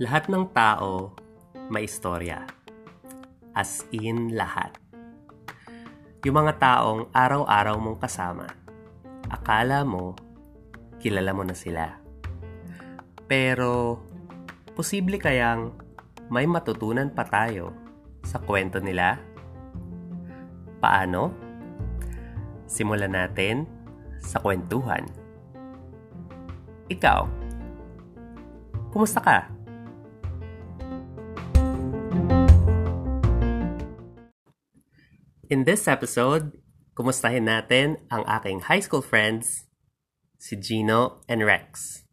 Lahat ng tao may istorya. As in lahat. Yung mga taong araw-araw mong kasama, akala mo, kilala mo na sila. Pero, posible kayang may matutunan pa tayo sa kwento nila? Paano? Simulan natin sa kwentuhan. Ikaw, kumusta ka? In this episode, kumustahin natin ang aking high school friends, si Gino and Rex.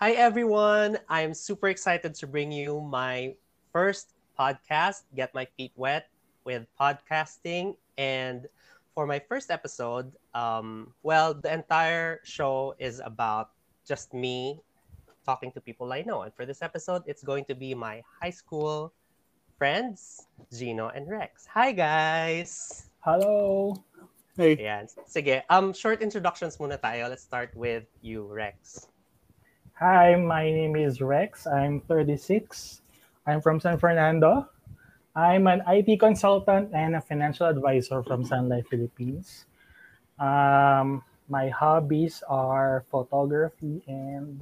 Hi everyone! I'm super excited to bring you my first podcast, Get My Feet Wet, with podcasting. And for my first episode, um, well, the entire show is about just me talking to people I know. And for this episode, it's going to be my high school friends, Gino and Rex. Hi, guys! Hello! Hey. Ayan. Sige, um, short introductions muna tayo. Let's start with you, Rex. Hi, my name is Rex. I'm 36. I'm from San Fernando. I'm an IT consultant and a financial advisor from Sun Life Philippines. Um, my hobbies are photography and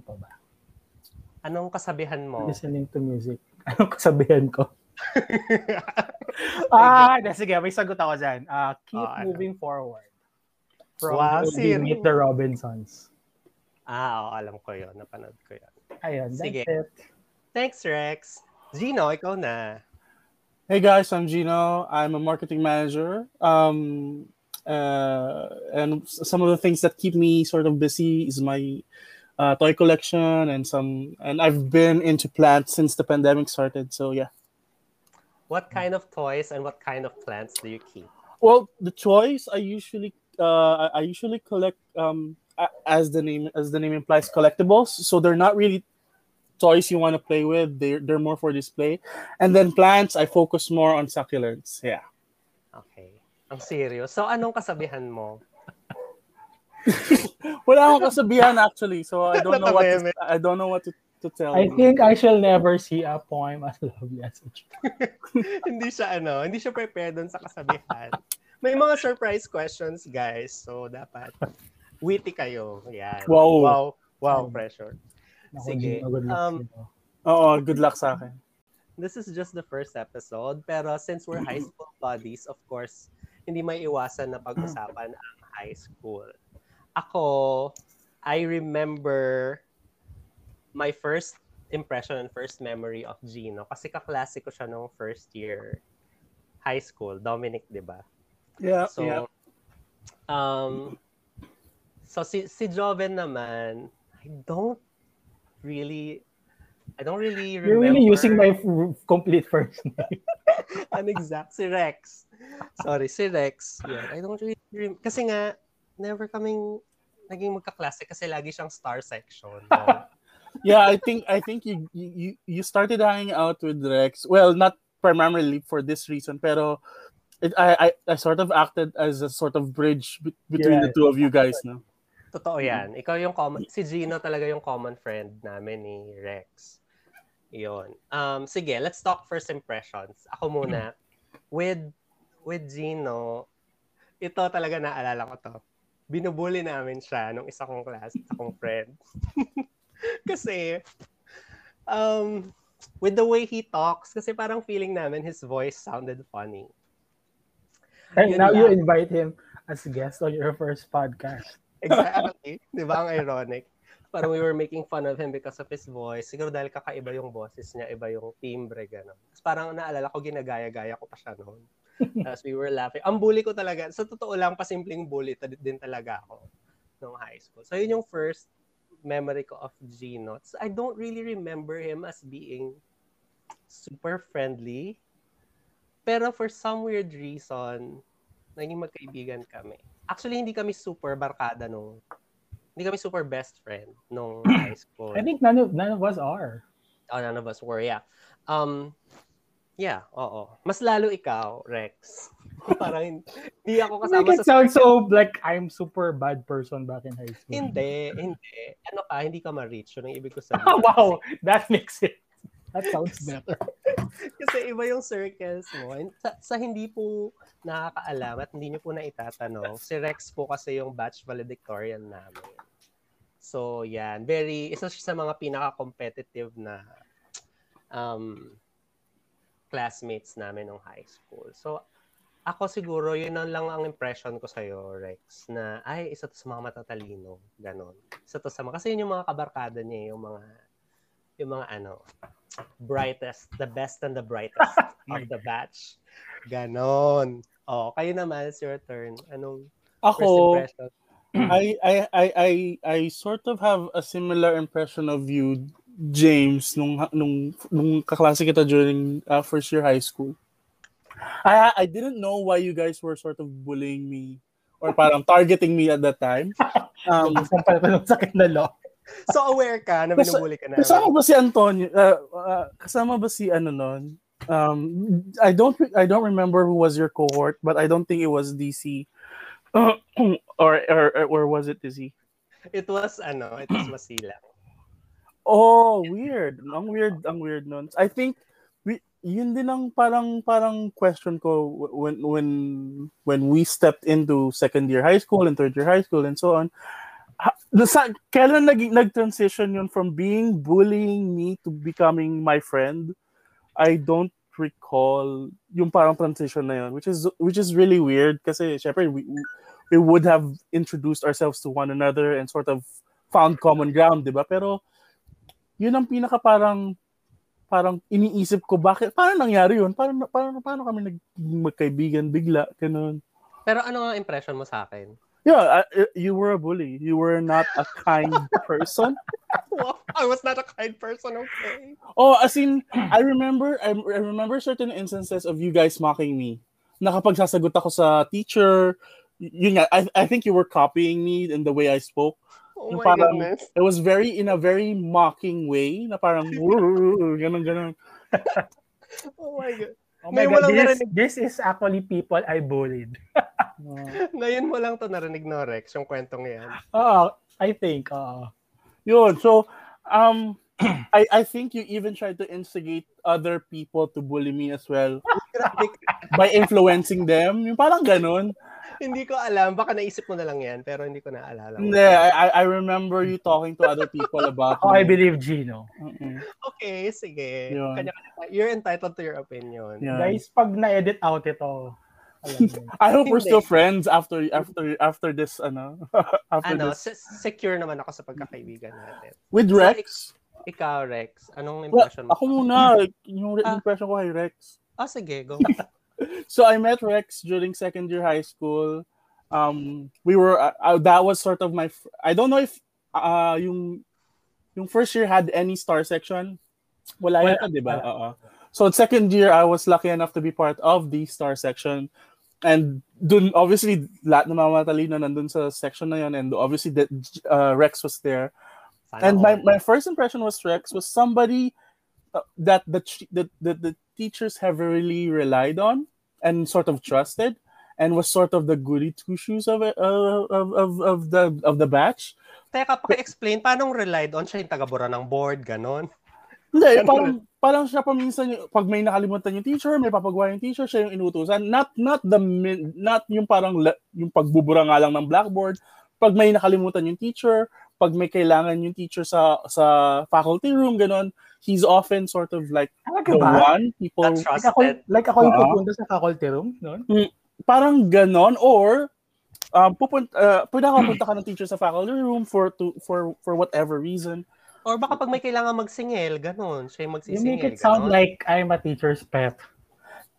ano ba? Anong kasabihan mo? Listening to music. Anong kasabihan ko? ah, de, sige, may sagot ako dyan. Uh, keep oh, moving forward. From wow, Meet the Robinsons. Ah, oh, alam ko yon Napanood ko yon Ayun, sige. that's it. Thanks, Rex. Gino, ikaw na. Hey guys, I'm Gino. I'm a marketing manager. Um, uh, and some of the things that keep me sort of busy is my uh, toy collection and some and I've been into plants since the pandemic started. So yeah. What kind of toys and what kind of plants do you keep? Well, the toys I usually uh, I usually collect um, as the name as the name implies collectibles. So they're not really toys you want to play with. They're they're more for display. And then plants I focus more on succulents. Yeah. Okay. Ang serious. So anong kasabihan mo? Wala akong kasabihan actually. So I don't know what to, I don't know what to, to tell. I you. think I shall never see a poem as lovely as it. hindi siya ano, hindi siya prepared dun sa kasabihan. May mga surprise questions, guys. So dapat witty kayo. Yan. Wow. Wow, wow pressure. Sige. Um, Oo, good luck sa akin. This is just the first episode, pero since we're high school buddies, of course, hindi may iwasan na pag-usapan ang high school ako, I remember my first impression and first memory of Gino kasi kaklase ko siya nung first year high school, Dominic, 'di ba? Yeah, so, yeah. Um so si si Joven naman, I don't really I don't really remember. You're really using my complete first name. An exact si Rex. Sorry, si Rex. Yeah, I don't really remember. Kasi nga never kaming naging magkaklase kasi lagi siyang star section. No? yeah, I think I think you you you started hanging out with Rex. Well, not primarily for this reason, pero it, I, I I sort of acted as a sort of bridge between yeah, the two of you guys, no. Totoo 'yan. Ikaw yung common si Gino talaga yung common friend namin ni Rex. 'Yon. Um sige, let's talk first impressions. Ako muna with with Gino, ito talaga naalala ko to binubuli namin siya nung isa kong class, isa kong friend. kasi, um, with the way he talks, kasi parang feeling namin his voice sounded funny. And Yun now lang. you invite him as a guest on your first podcast. Exactly. Di ba ang ironic? Parang we were making fun of him because of his voice. Siguro dahil kakaiba yung boses niya, iba yung timbre, gano'n. parang naalala ko, ginagaya-gaya ko pa siya noon. As we were laughing. Ang bully ko talaga, sa totoo lang, pasimpleng bully din talaga ako nung high school. So yun yung first memory ko of Gino. So, I don't really remember him as being super friendly. Pero for some weird reason, naging magkaibigan kami. Actually, hindi kami super barkada nung hindi kami super best friend nung high school. I think none of, none of us are. Oh, none of us were, yeah. Um, Yeah, oo. Mas lalo ikaw, Rex. parang hindi ako kasama Make it sa sound so like I'm super bad person back in high school. Hindi, hindi. Ano ka, hindi ka ma-reach. Yun ang ibig ko sabihin. Wow, that makes it. That sounds better. Kasi iba yung circles mo. Sa, sa hindi po nakakaalam at hindi nyo po na itatanong, si Rex po kasi yung batch valedictorian namin. So, yan. Very, isa siya sa mga pinaka-competitive na um, classmates namin nung high school. So, ako siguro, yun ang lang ang impression ko sa'yo, Rex, na ay, isa to sa mga matatalino. Ganon. Isa to sa mga, kasi yun yung mga kabarkada niya, yung mga, yung mga ano, brightest, the best and the brightest of the batch. Ganon. Oh, kayo naman, it's your turn. Anong first Ako, impression? I, I, I, I, I sort of have a similar impression of you, James, nung, nung, nung kaklase kita during uh, first year high school. I, I didn't know why you guys were sort of bullying me or parang targeting me at that time. Um, Isang pala sa kanalo. So aware ka na binubuli ka namin. kasama ba si Antonio? Uh, uh, kasama ba si ano nun? Um, I don't I don't remember who was your cohort, but I don't think it was DC. or, or or was it DC? It was, ano, it was masilang. Oh, weird. Ang weird, ang weird nun. I think we, yun din ang parang parang question ko when when when we stepped into second year high school and third year high school and so on. Sa, kailan nag, nag-transition yun from being bullying me to becoming my friend? I don't recall yung parang transition na yun, which is which is really weird kasi syempre we, we would have introduced ourselves to one another and sort of found common ground, 'di ba? Pero yun ang pinaka parang parang iniisip ko bakit paano nangyari yun? Paano paano paano kami naging magkaibigan bigla ganun. Pero ano nga impression mo sa akin? Yeah, I- uh, you were a bully. You were not a kind person. I was not a kind person, okay? Oh, as in, I remember, I, I remember certain instances of you guys mocking me. Nakapagsasagot ako sa teacher. Yun nga, I, I think you were copying me in the way I spoke. Oh my parang- goodness. It was very, in a very mocking way, na parang, ganun, ganun. Oh my God. Oh my Ngayon God, this, narinig. this is actually people I bullied. Ngayon mo lang to narinig no, Rex, yung kwentong yan. Oo, I think, oo. Yun, so, um, I, I think you even tried to instigate other people to bully me as well by influencing them. Yung parang ganun. Hindi ko alam. Baka naisip mo na lang yan, pero hindi ko naalala. Hindi, I, I- I remember you talking to other people about I me. believe Gino. Mm-mm. Okay, sige. Yun. Kanya-kanya. You're entitled to your opinion. Yeah. Guys, pag na-edit out ito. I hope we're still friends after after after this ano after Ano, this se- secure naman ako sa pagkakaibigan natin. with So, Rex. Ikaw, Rex, anong Well, impression mo? ako muna yung re- Ah. impression ko kay Rex. Ah, sige, go. So I met Rex during second year high school. Um, we were uh, uh, that was sort of my. f- I don't know if uh yung yung first year had any star section. Wala Wala, yata, di ba? wala. Oo. So second year, I was lucky enough to be part of the star section. And dun, obviously, lahat ng mga matalino nandun sa section na yun. And obviously, that uh, Rex was there. Sana and my, my first impression was Rex was somebody uh, that the, the, the the teachers heavily relied on and sort of trusted and was sort of the goody two shoes of it, uh, of, of of the of the batch. Teka, paki-explain, paano relied on siya yung tagabura ng board, ganon? Hindi, parang parang siya paminsan yung- pag may nakalimutan yung teacher, may papagawa yung teacher, siya yung inutusan. Not not the min- not yung parang yung pagbubura nga lang ng blackboard. Pag may nakalimutan yung teacher, pag may kailangan yung teacher sa sa faculty room ganon, he's often sort of like Talaga the ba? one people That's Like ako, trusted. like ako yung Oo. pupunta sa faculty room, no? parang ganon or um pupunta uh, pwede ka punta ka ng teacher sa faculty room for to for for whatever reason. Or baka pag may kailangan magsingil, ganon. Siya yung You make it sound ganon. like I'm a teacher's pet.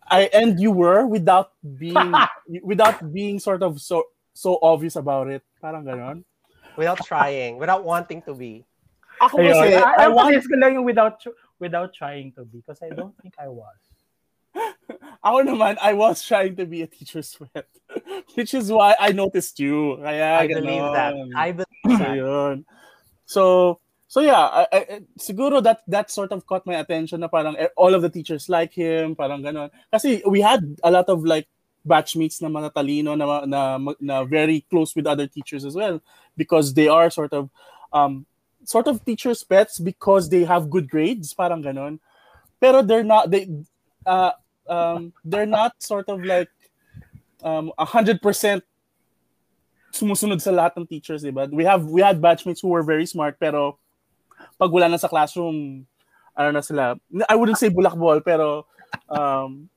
I and you were without being without being sort of so so obvious about it. Parang ganon. Without trying, without wanting to be. Ako Ayun, kasi, I, I want, ko lang yung without without trying to be because I don't think I was. ako naman, I was trying to be a teacher's pet. Which is why I noticed you. Kaya, I believe that. I believe So, that. yun. So, so yeah, I, I, siguro that that sort of caught my attention na parang all of the teachers like him, parang ganon. Kasi we had a lot of like batchmates na matatalino na, na na very close with other teachers as well because they are sort of um sort of teachers pets because they have good grades parang ganon pero they're not they uh um they're not sort of like um 100% sumusunod sa lahat ng teachers, diba? We have we had batchmates who were very smart pero pag wala na sa classroom, ano na sila, I wouldn't say bulakbol, pero um,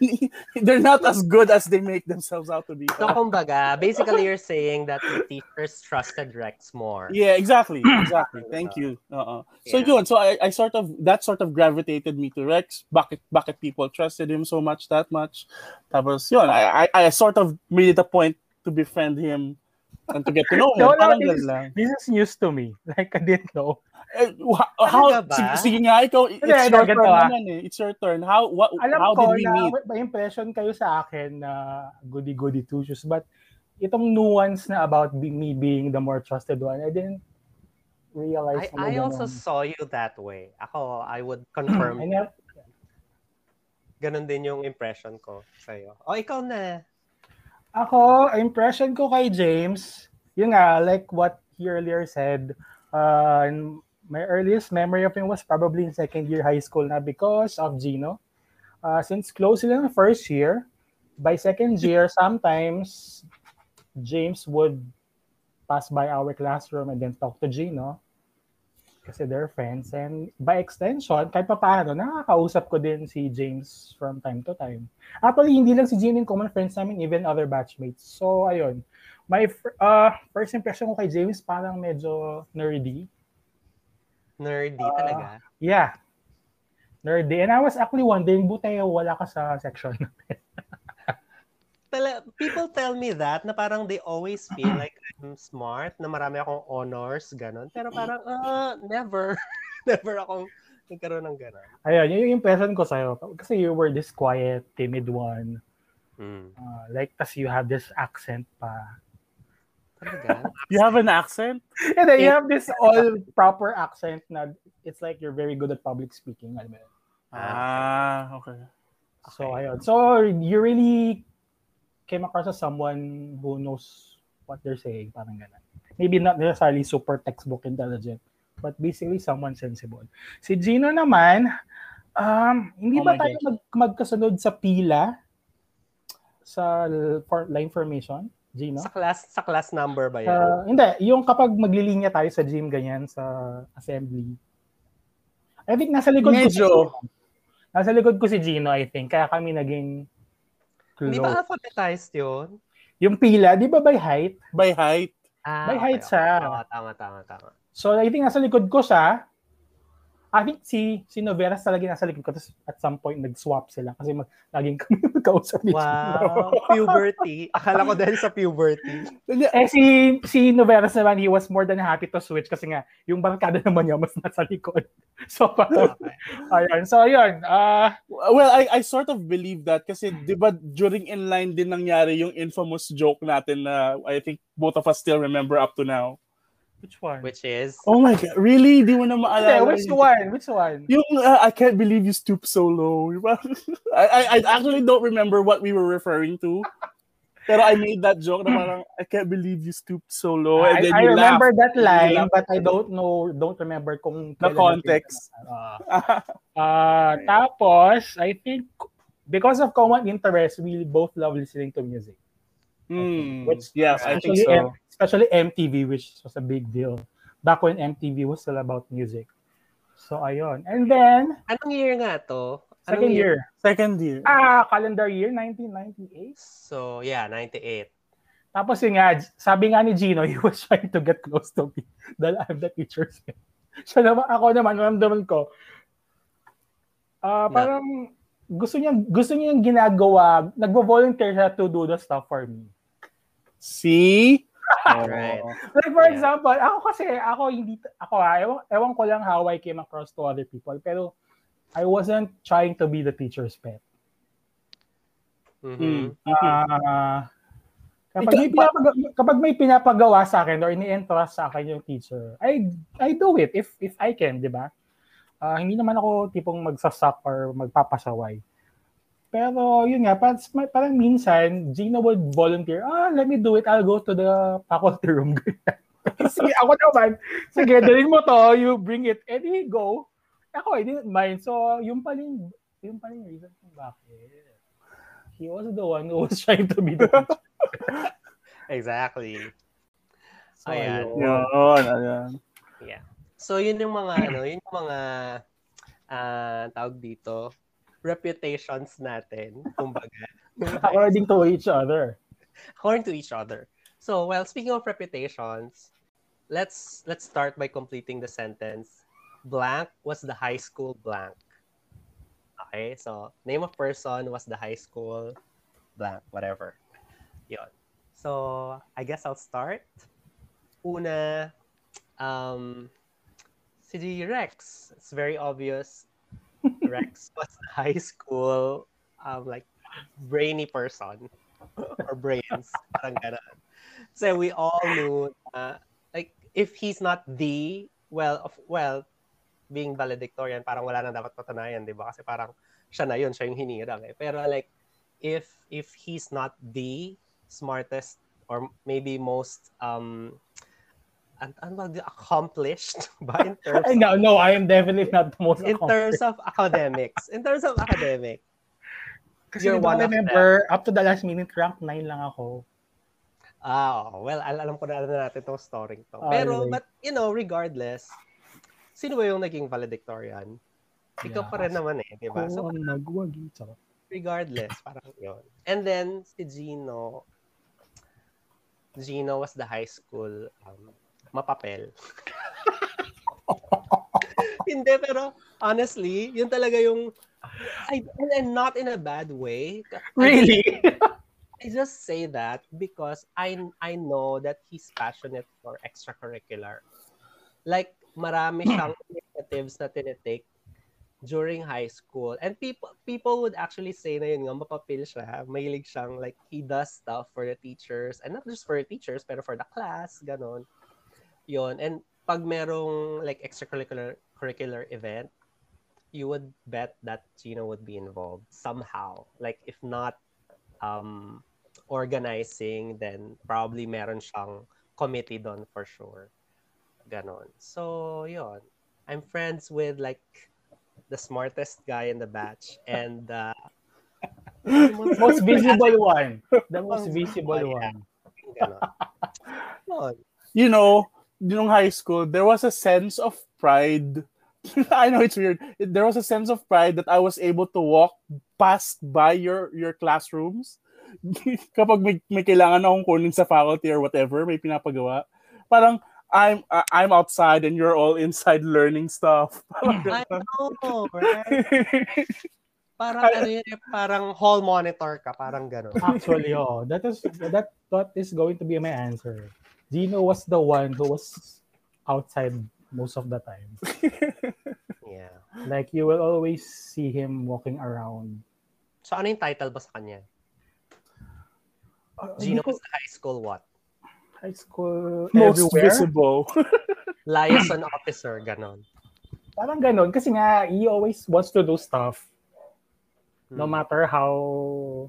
they're not as good as they make themselves out to be. So, kumbaga, basically you're saying that the teachers trusted Rex more. Yeah, exactly. Exactly. Thank you. Uh-uh. So yeah. yun, so I, I sort of, that sort of gravitated me to Rex. Bakit, bakit people trusted him so much, that much. Tapos yun, I, I, I sort of made it a point to befriend him and to get to know him. no, no, this, this is news to me. Like, I didn't know. Eh, how, sige, sige nga, ikaw, it's Hindi, your turn ah. naman eh. It's your turn. How, what, Alam how ko did we na, meet? may impression kayo sa akin na goody-goody two-shoes, but itong nuance na about me being the more trusted one, I didn't realize. I, I also saw you that way. Ako, I would confirm. Ganon din yung impression ko sa'yo. O, oh, ikaw na. Ako, impression ko kay James, yun nga, like what he earlier said, uh, my earliest memory of him was probably in second year high school na because of Gino. Uh, since close sila ng first year, by second year, sometimes James would pass by our classroom and then talk to Gino kasi they're friends. And by extension, kahit pa paano, nakakausap ko din si James from time to time. Actually, hindi lang si Gino yung common friends namin, even other batchmates. So, ayun. My uh, first impression ko kay James, parang medyo nerdy. Nerdy uh, talaga? Yeah. Nerdy. And I was actually wondering, buti wala ka sa section Tala, people tell me that na parang they always feel like I'm smart, na marami akong honors, ganun. Pero parang, uh, never. never akong nagkaroon ng ganun. Ayun, yun yung impression ko sa'yo. Kasi you were this quiet, timid one. Mm. Uh, like, tas you have this accent pa. you have an accent? And then you have this all proper accent na it's like you're very good at public speaking. Alam mo Ah, okay. So, okay. ayun. So, you really came across as someone who knows what they're saying, parang ganun. Maybe not necessarily super textbook intelligent, but basically someone sensible. Si Gino naman, um, hindi oh ba tayo mag, magkasunod sa pila sa for line formation? Gino? Sa class sa class number ba yan? Uh, hindi, yung kapag maglilinya tayo sa gym ganyan sa assembly. I think nasa likod Medyo. ko si Nasa likod ko si Gino, I think. Kaya kami naging Close. Di ba alphabetized yun? Yung pila, di ba by height? By height. Ah, by height okay. siya. Oh, tama, tama, tama. So, I think nasa likod ko siya. I think si, si Noveras talaga nasa likod ko. Tapos at some point, nag-swap sila kasi mag, laging kami magkausap ni Wow, puberty. Akala ko dahil sa puberty. eh, si, si Noveras naman, he was more than happy to switch kasi nga, yung barkada naman niya mas nasa likod. So, parang, ayun. So, ayun. Uh, well, I, I sort of believe that kasi, di ba, during inline din nangyari yung infamous joke natin na I think both of us still remember up to now. Which one? Which is? Oh my God, really? Di mo na maalala? Yeah, which one? Which one? Yung, uh, I can't believe you stooped so low. I, I, I actually don't remember what we were referring to. Pero I made that joke na parang, I can't believe you stooped so low. And then I, you I remember laughed. that line, but I don't know, don't remember kung... The context. Uh, uh, tapos, I think, because of common interest, we both love listening to music. Mm, which, yes, I think so. M- especially MTV, which was a big deal. Back when MTV was still about music. So, ayun. And then... Anong year nga to? Anong second year? year? Second year. Ah, calendar year, 1998. So, yeah, 98. Tapos yung nga, sabi nga ni Gino, he was trying to get close to me dahil I'm the teacher's pet. Siya naman, ako naman, naman ko, uh, parang gusto niya gusto niya yung ginagawa, nagvo-volunteer siya to do the stuff for me. See? Alright. like for yeah. example, ako kasi, ako hindi, ako ha, ah, ewan, ewan ko lang how I came across to other people, pero I wasn't trying to be the teacher's pet. Mm-hmm. Uh, kapag may, pinapagawa, kapag may pinapagawa sa akin or ini-entrust sa akin yung teacher, I I do it if if I can, di ba? Uh, hindi naman ako tipong magsasak or magpapasaway. Pero yun nga, parang, parang minsan, Gina would volunteer, ah, let me do it, I'll go to the faculty room. sige, ako naman, sige, dalhin mo to, you bring it, and we go. Ako, I didn't mind. So, yung pa rin, yung pa rin reason kung bakit. He was the one who was trying to be the exactly. So, Ayan. Yun, ayan. Yeah. So, yun yung mga, ano, yun yung mga, ah, tawag dito, reputations natin, kumbaga. According to each other. according to each other. So, well, speaking of reputations, let's let's start by completing the sentence. Blank was the high school blank. Okay, so name of person was the high school blank, whatever. Yon. So, I guess I'll start. Una, um, si Rex. It's very obvious. Rex was the high school, um, like, brainy person. or brains. Parang ganon. So we all knew, uh, like, if he's not the, well, of, well, being valedictorian, parang wala nang dapat patunayan, di ba? Kasi parang siya na yun, siya yung hinirang eh. Pero like, if if he's not the smartest or maybe most um an, ba, the accomplished ba in terms Ay, no, no, I am definitely not the most in terms of academics in terms of academic Kasi You're one of remember, up to the last minute, rank 9 lang ako. Ah, oo. well, al- alam ko na alam na natin tong story to. Ah, Pero, anyway. but, you know, regardless, sino ba yung naging valedictorian? Ikaw Yeah. pa rin naman eh, di ba? So, ang nagwagi. Charot. regardless, parang yun. And then, si Gino, Gino was the high school um, mapapel. Hindi, pero honestly, yun talaga yung I, and, and not in a bad way. Really? I just say that because I I know that he's passionate for extracurricular. Like marami siyang initiatives na tinitake during high school. And people people would actually say na yun nga, mapapil siya. Mahilig siyang like he does stuff for the teachers and not just for the teachers pero for the class, ganon. Yun. And pag merong like extracurricular curricular event, you would bet that Gino would be involved somehow. Like if not um organizing, then probably meron siyang committee doon for sure. Ganon. So, yun. I'm friends with like the smartest guy in the batch and uh, most visible one. The most visible one. Yun. You know, yung high school, there was a sense of pride. I know it's weird. There was a sense of pride that I was able to walk past by your your classrooms kapag may, may kailangan akong kunin sa faculty or whatever, may pinapagawa. Parang I'm uh, I'm outside and you're all inside learning stuff. I know, right? Parang ano yun, eh, parang hall monitor ka, parang ganon. Actually, oh, that is that that is going to be my answer. Gino was the one who was outside most of the time. Yeah. Like you will always see him walking around. So ano yung title ba sa kanya? Uh, Gino ko- was the high school what? high school Most everywhere. visible. Liaison officer, ganon. Parang ganun. Kasi nga, he always wants to do stuff. No Hmm. matter how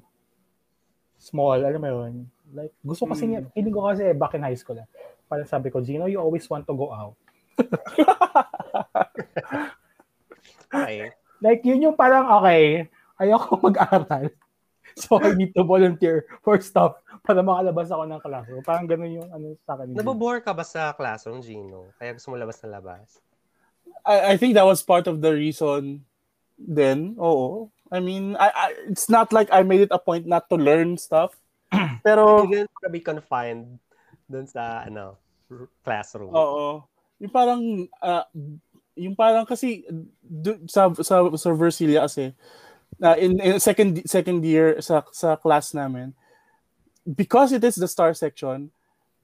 small, alam mo yun. Like, gusto kasi Hmm. niya, feeling ko kasi back in high school, eh, parang sabi ko, Gino, you always want to go out. Okay. Like, yun yung parang, okay, ayoko mag-aral. So, I need to volunteer for stuff para makalabas ako ng classroom. Parang ganun yung ano sa akin. Nabobore ka ba sa classroom, Gino? Kaya gusto mo labas na labas? I, I think that was part of the reason then. Oo. I mean, I, I it's not like I made it a point not to learn stuff. Pero to be confined dun sa, ano, classroom. Oo. Yung parang ah, yung parang kasi du- sa sa sa Versilia kasi ah, in, in second second year sa sa class namin because it is the star section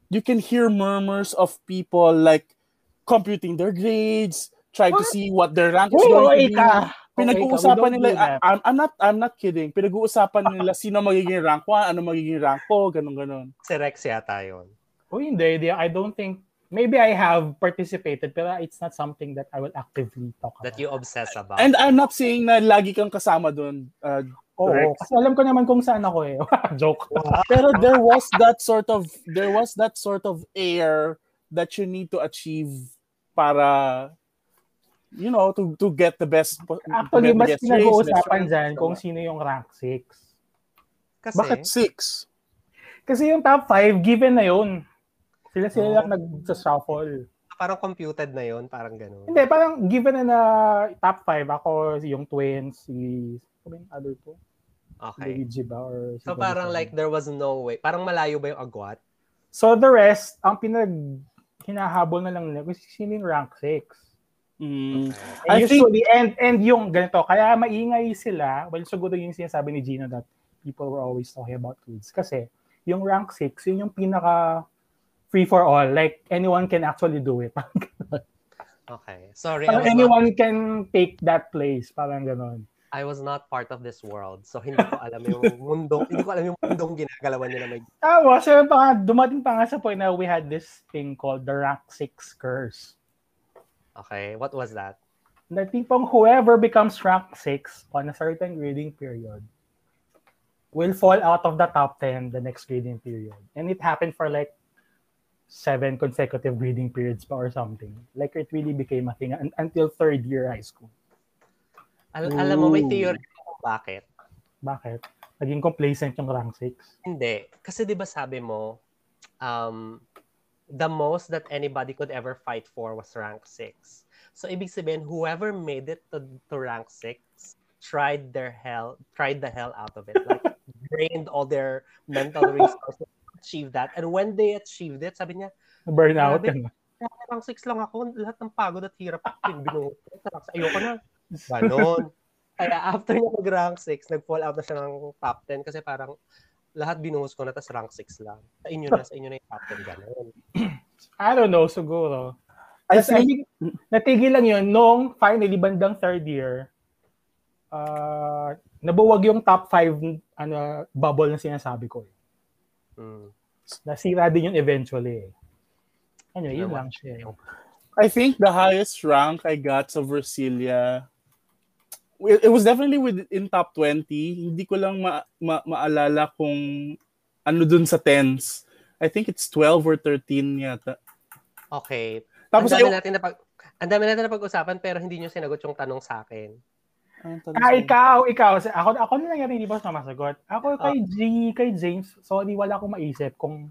you can hear murmurs of people like computing their grades trying to What? see what their rank is going to be ka. Pinag-uusapan Okay nila I'm, I'm not I'm not kidding pinag-uusapan nila sino magiging rank 1 ano magiging rank ko ganun ganun Si Rex yata yun. Oh, hindi, hindi. I don't think maybe I have participated pero it's not something that I will actively talk about. That you obsess about. And I'm not saying na lagi kang kasama doon. Uh, Oo, Rex. kasi alam ko naman kung saan ako eh. Joke. pero there was that sort of there was that sort of air that you need to achieve para you know to to get the best Actually, mas the best grades, pinag-uusapan dyan kung sino yung rank 6. Kasi, bakit six Kasi yung top 5, given na yun. Sila sila Oh. lang nag-shuffle. parang computed na yon parang gano'n. Hindi, parang given na na top 5, ako, yung twins, si, ano yung other po? Okay. Luigi ba? Or si So parang like there was no way. Parang malayo ba yung agwat? So the rest, ang pinag hinahabol na lang nila kung sino yung rank 6. Mm. And I think- usually, and, and yung ganito, kaya maingay sila, well, siguro yung sinasabi ni Gino that people were always talking about kids. Kasi, yung rank 6, yun yung pinaka free for all. Like, anyone can actually do it. Okay. Sorry, Parang was, anyone not, can take that place. Parang ganon. I was not part of this world. So hindi ko alam yung mundong, hindi ko alam yung mundong ginagalawan niya na may Tawa, so pa dumating pa nga sa point na we had this thing called the rank 6 curse. Okay, what was that? Na tipong whoever becomes rank 6 on a certain grading period will fall out of the top 10 the next grading period. And it happened for like seven consecutive grading periods pa or something. Like it really became a thing un- until third year high school. Al- alam mo, may Ooh. theory kung bakit. Bakit? Naging complacent yung rank 6. Hindi. Kasi di ba sabi mo, um, the most that anybody could ever fight for was rank 6. So ibig sabihin, whoever made it to, to rank 6 tried their hell, tried the hell out of it. Like, drained all their mental resources to achieve that. And when they achieved it, sabi niya, Burnout. Grabe. ano. rank 6 lang ako. Lahat ng pagod at hirap ko. rank six. Ayoko na. Ganon. Kaya after niya mag-rank 6, nag-fall out na siya ng top 10 kasi parang lahat binuhos ko na tas rank 6 lang. Sa inyo na, sa inyo na yung top 10 ganon. I don't know, siguro. I Kasi I think think, natigil lang yun nung finally, bandang third year, uh, nabuwag yung top 5 ano, bubble na sinasabi ko. Eh. Mm. Nasira din yun eventually. Eh. Anyway, yun lang siya. eh. I think the highest rank I got sa Versilia, it, was definitely within top 20. Hindi ko lang ma, ma, maalala kung ano dun sa tens. I think it's 12 or 13 yata. Okay. Tapos ang dami natin na pag ang dami natin na pag-usapan pero hindi niyo sinagot yung tanong sa akin. Ah, ikaw, ikaw. Ako, ako na lang yan, hindi pa sumasagot. Ako kay G, kay James, sorry, wala akong maisip kung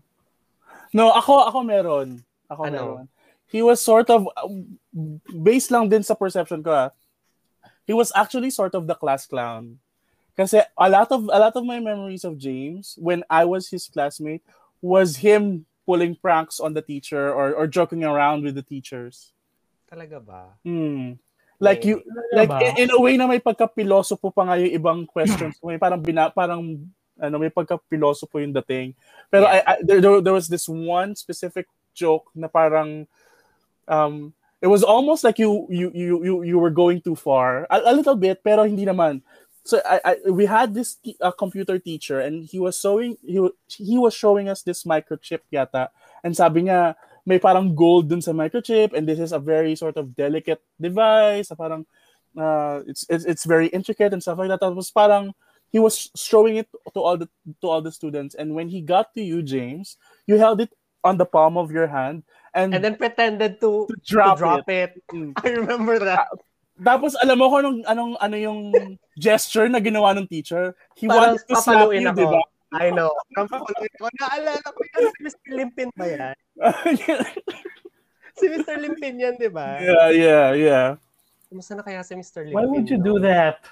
No, ako ako meron. Ako Ano? meron. He was sort of uh, based lang din sa perception ko. ah. He was actually sort of the class clown. Kasi a lot of a lot of my memories of James when I was his classmate was him pulling pranks on the teacher or or joking around with the teachers. Talaga ba? Hmm. Like you Talaga like in, in a way na may pagka-pilosopo pa nga yung ibang questions. may parang bina, parang ano may pagka-pilosopo yung dating. Pero I, I, there, there, there was this one specific joke na parang um it was almost like you you you you, you were going too far. A, a little bit pero hindi naman. So I, I we had this t- uh, computer teacher and he was showing he, he was showing us this microchip yata and sabi niya may parang gold dun sa microchip and this is a very sort of delicate device parang uh, it's, it's it's very intricate and stuff like that. Tapos parang he was showing it to all the to all the students and when he got to you James, you held it on the palm of your hand and, And then pretended to, to drop, to drop it. it. Mm. I remember that. Tapos alam mo kung anong, anong ano yung gesture na ginawa ng teacher? He Parang wanted to slap you, ako. di ba? I know. Parang papaluin ko. Naalala ko yan. Si Mr. Limpin ba yan? Si Mr. Limpin yan, di ba? yeah, yeah, yeah. Kumusta na kaya si Mr. Limpin? why would you no? do that?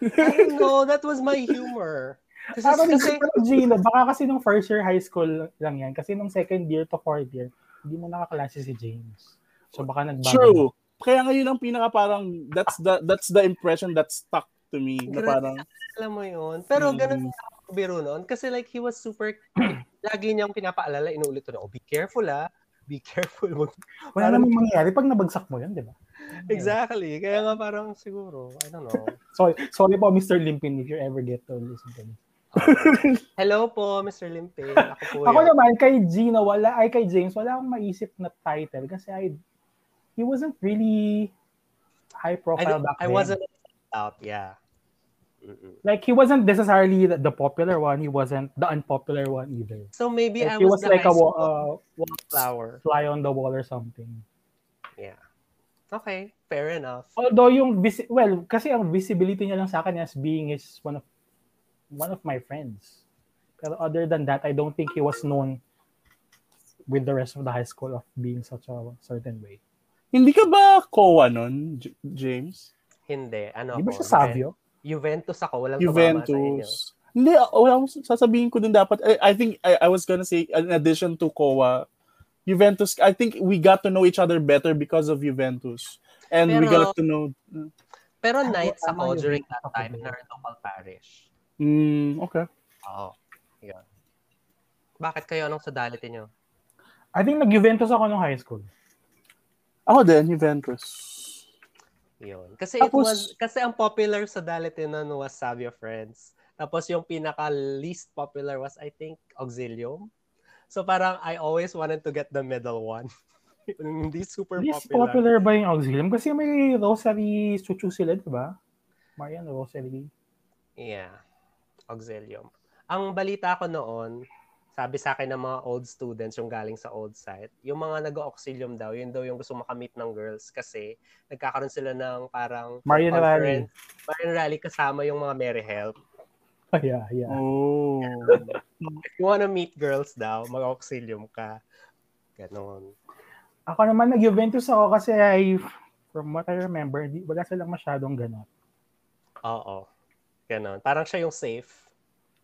I don't know. That was my humor. Kasi, din kasi, si Gino, baka kasi nung first year high school lang yan. Kasi nung second year to fourth year, hindi mo nakaklase si James. So baka nagbago. True. Kaya ngayon ang pinaka parang that's the that's the impression that stuck to me na parang alam mo yun. Pero Mm. ganun ako biro noon. Kasi like, he was super, lagi niyang pinapaalala, inuulit na, oh, be careful ah. Be careful. Wala Parang- namang mangyayari pag nabagsak mo yun, di ba? exactly. Kaya nga parang siguro, I don't know. Sorry, sorry po, Mr. Limpin, if you ever get to listen to this. Hello po, Mr. Limpe. Ako po Ako naman, kay Gina, wala, ay kay James, wala akong maisip na title kasi I, he wasn't really high I, profile di- back I then. wasn't out, yeah. Mm-mm. Like, he wasn't necessarily the, the popular one, he wasn't the unpopular one either. So maybe Like, I he was, was the like high a wa- uh, wallflower. fly on the wall or something. Yeah. Okay, fair enough. Although yung visi- well, kasi ang visibility niya lang sa akin as being is one of one of my friends. Pero other than that, I don't think he was known with the rest of the high school of being such a certain way. Hindi ka ba kowa nun, J- James? Hindi. Ano Di ba siya Savio? Juventus ako. Walang tumama sa inyo. Juventus. Hindi, ah, wala akong sasabihin ko din dapat. I, I think I, I was gonna say, in addition to Kowa, Juventus, I think we got to know each other better because of Juventus. And we Pero- got to know... Pero Ano- nights ako during that time in our local parish. Mm, okay. Oo. Yun. Bakit kayo? Anong sodality nyo? I think nag-Juventus ako nung high school. Ako din, Juventus. Yun. Kasi it Tapos- was, kasi ang popular sodality nun was Savio Friends. Tapos yung pinaka least popular was I think Auxilium. So parang I always wanted to get the middle one. Hindi super Least popular. popular ba yung Auxilium? Kasi may Rosary Chuchu sila, di ba? Marian Rosary. Yeah. Auxilium. Ang balita ko noon, sabi sa akin ng mga old students yung galing sa old site, yung mga nag-auxilium daw, yun daw yung gusto makamit ng girls kasi nagkakaroon sila ng parang Marian Rally. Marian Rally kasama yung mga Merry Help. yeah, yeah. Oh. If you wanna meet girls daw, mag-auxilium ka. Ganon. Ako naman nag-Juventus ako kasi I, from what I remember, di, wala silang masyadong ganun. Oo. Ganon. Parang siya yung safe.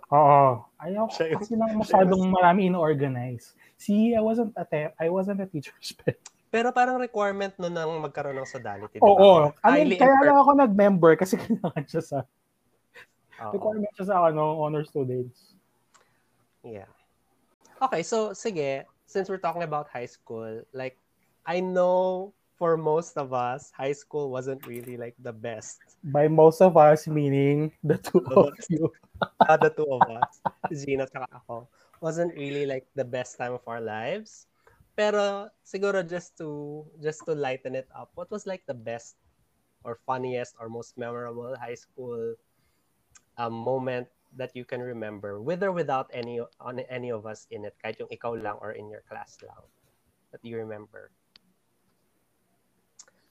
Oo. Ayaw Siya yung- kasi nang masyadong marami in-organize. See, I wasn't a te- I wasn't a teacher's pet. Pero parang requirement nun ng magkaroon ng sodality. di ba? Oo. I mean, kaya lang ako nag-member kasi kailangan siya sa Oo. requirement siya sa ano, honor students. Yeah. Okay, so sige, since we're talking about high school, like I know for most of us, high school wasn't really like the best. By most of us, meaning the two of you. Uh, the two of us, Gina at ako, wasn't really like the best time of our lives. Pero siguro just to just to lighten it up, what was like the best or funniest or most memorable high school um, moment that you can remember, with or without any on any of us in it, kahit yung ikaw lang or in your class lang, that you remember?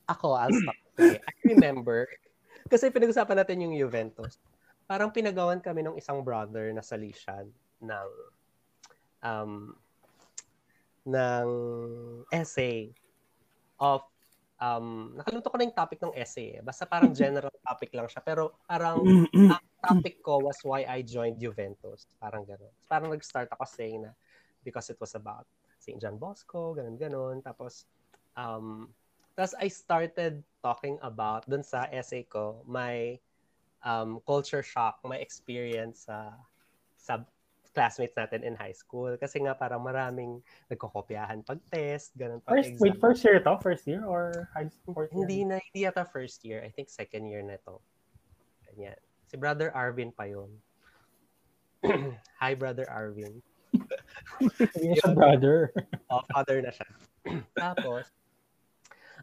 Ako, I'll start. Okay. I remember, kasi pinag-usapan natin yung Juventus. Parang pinagawan kami ng isang brother na salishan ng um, ng essay of um, nakalimutan ko na yung topic ng essay eh. Basta parang general topic lang siya. Pero parang ang topic ko was why I joined Juventus. Parang gano'n. Parang nag-start ako saying na because it was about St. John Bosco, ganun-ganun. Tapos, um, tapos I started talking about, dun sa essay ko, my um, culture shock, my experience sa sa classmates natin in high school. Kasi nga parang maraming nagkokopyahan pag test, ganun pag First, exam. wait, first year to? First year or high school? Fourth year? Hindi na, hindi yata first year. I think second year na to. Ganyan. Si Brother Arvin pa yun. Hi, Brother Arvin. Hindi siya brother. Oh, father na siya. Tapos,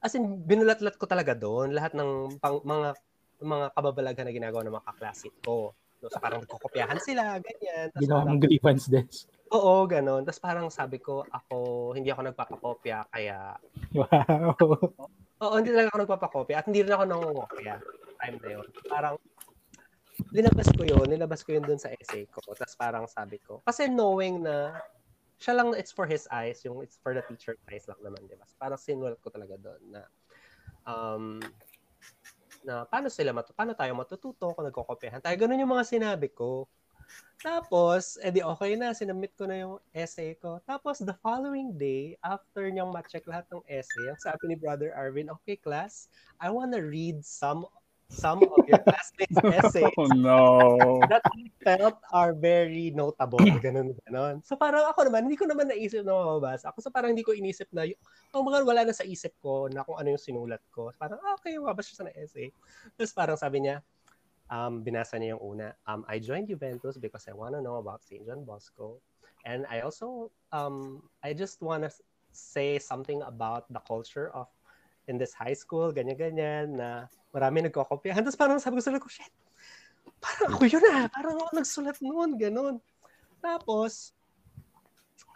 as in, binulat-lat ko talaga doon lahat ng pang, mga mga kababalaghan na ginagawa ng mga kaklasit ko. So, so parang nagkokopyahan sila, ganyan. Tapos Ginawa mong grievance desk. Oo, ganun. Tapos parang sabi ko, ako, hindi ako nagpapakopya, kaya, Wow. oo, hindi talaga ako nagpapakopya. At hindi rin ako nangungopya. Time na yun. Parang, linabas ko yun, nilabas ko yun dun sa essay ko. Tapos parang sabi ko, kasi knowing na, siya lang, it's for his eyes, yung it's for the teacher's eyes lang naman, di ba? Parang sinulat ko talaga doon na, um, na paano sila matu paano tayo matututo kung nagkokopyahan tayo. Ganun yung mga sinabi ko. Tapos, edi okay na, sinubmit ko na yung essay ko. Tapos, the following day, after niyang ma-check lahat ng essay, sabi ni Brother Arvin, okay class, I wanna read some some of your classmates' essays Oh no. that I felt are very notable. Ganun, ganun. So parang ako naman, hindi ko naman naisip na mababasa. Ako so parang hindi ko inisip na, yung, ang mga wala na sa isip ko na kung ano yung sinulat ko. Parang, ah, okay, mababasa siya sa na essay. Tapos parang sabi niya, Um, binasa niya yung una. Um, I joined Juventus because I want to know about St. John Bosco. And I also, um, I just want to say something about the culture of in this high school, ganyan-ganyan, na marami nagkokopyahan. Tapos parang sabi ko sa ko, shit, parang ako yun ah, parang ako nagsulat noon, ganun. Tapos,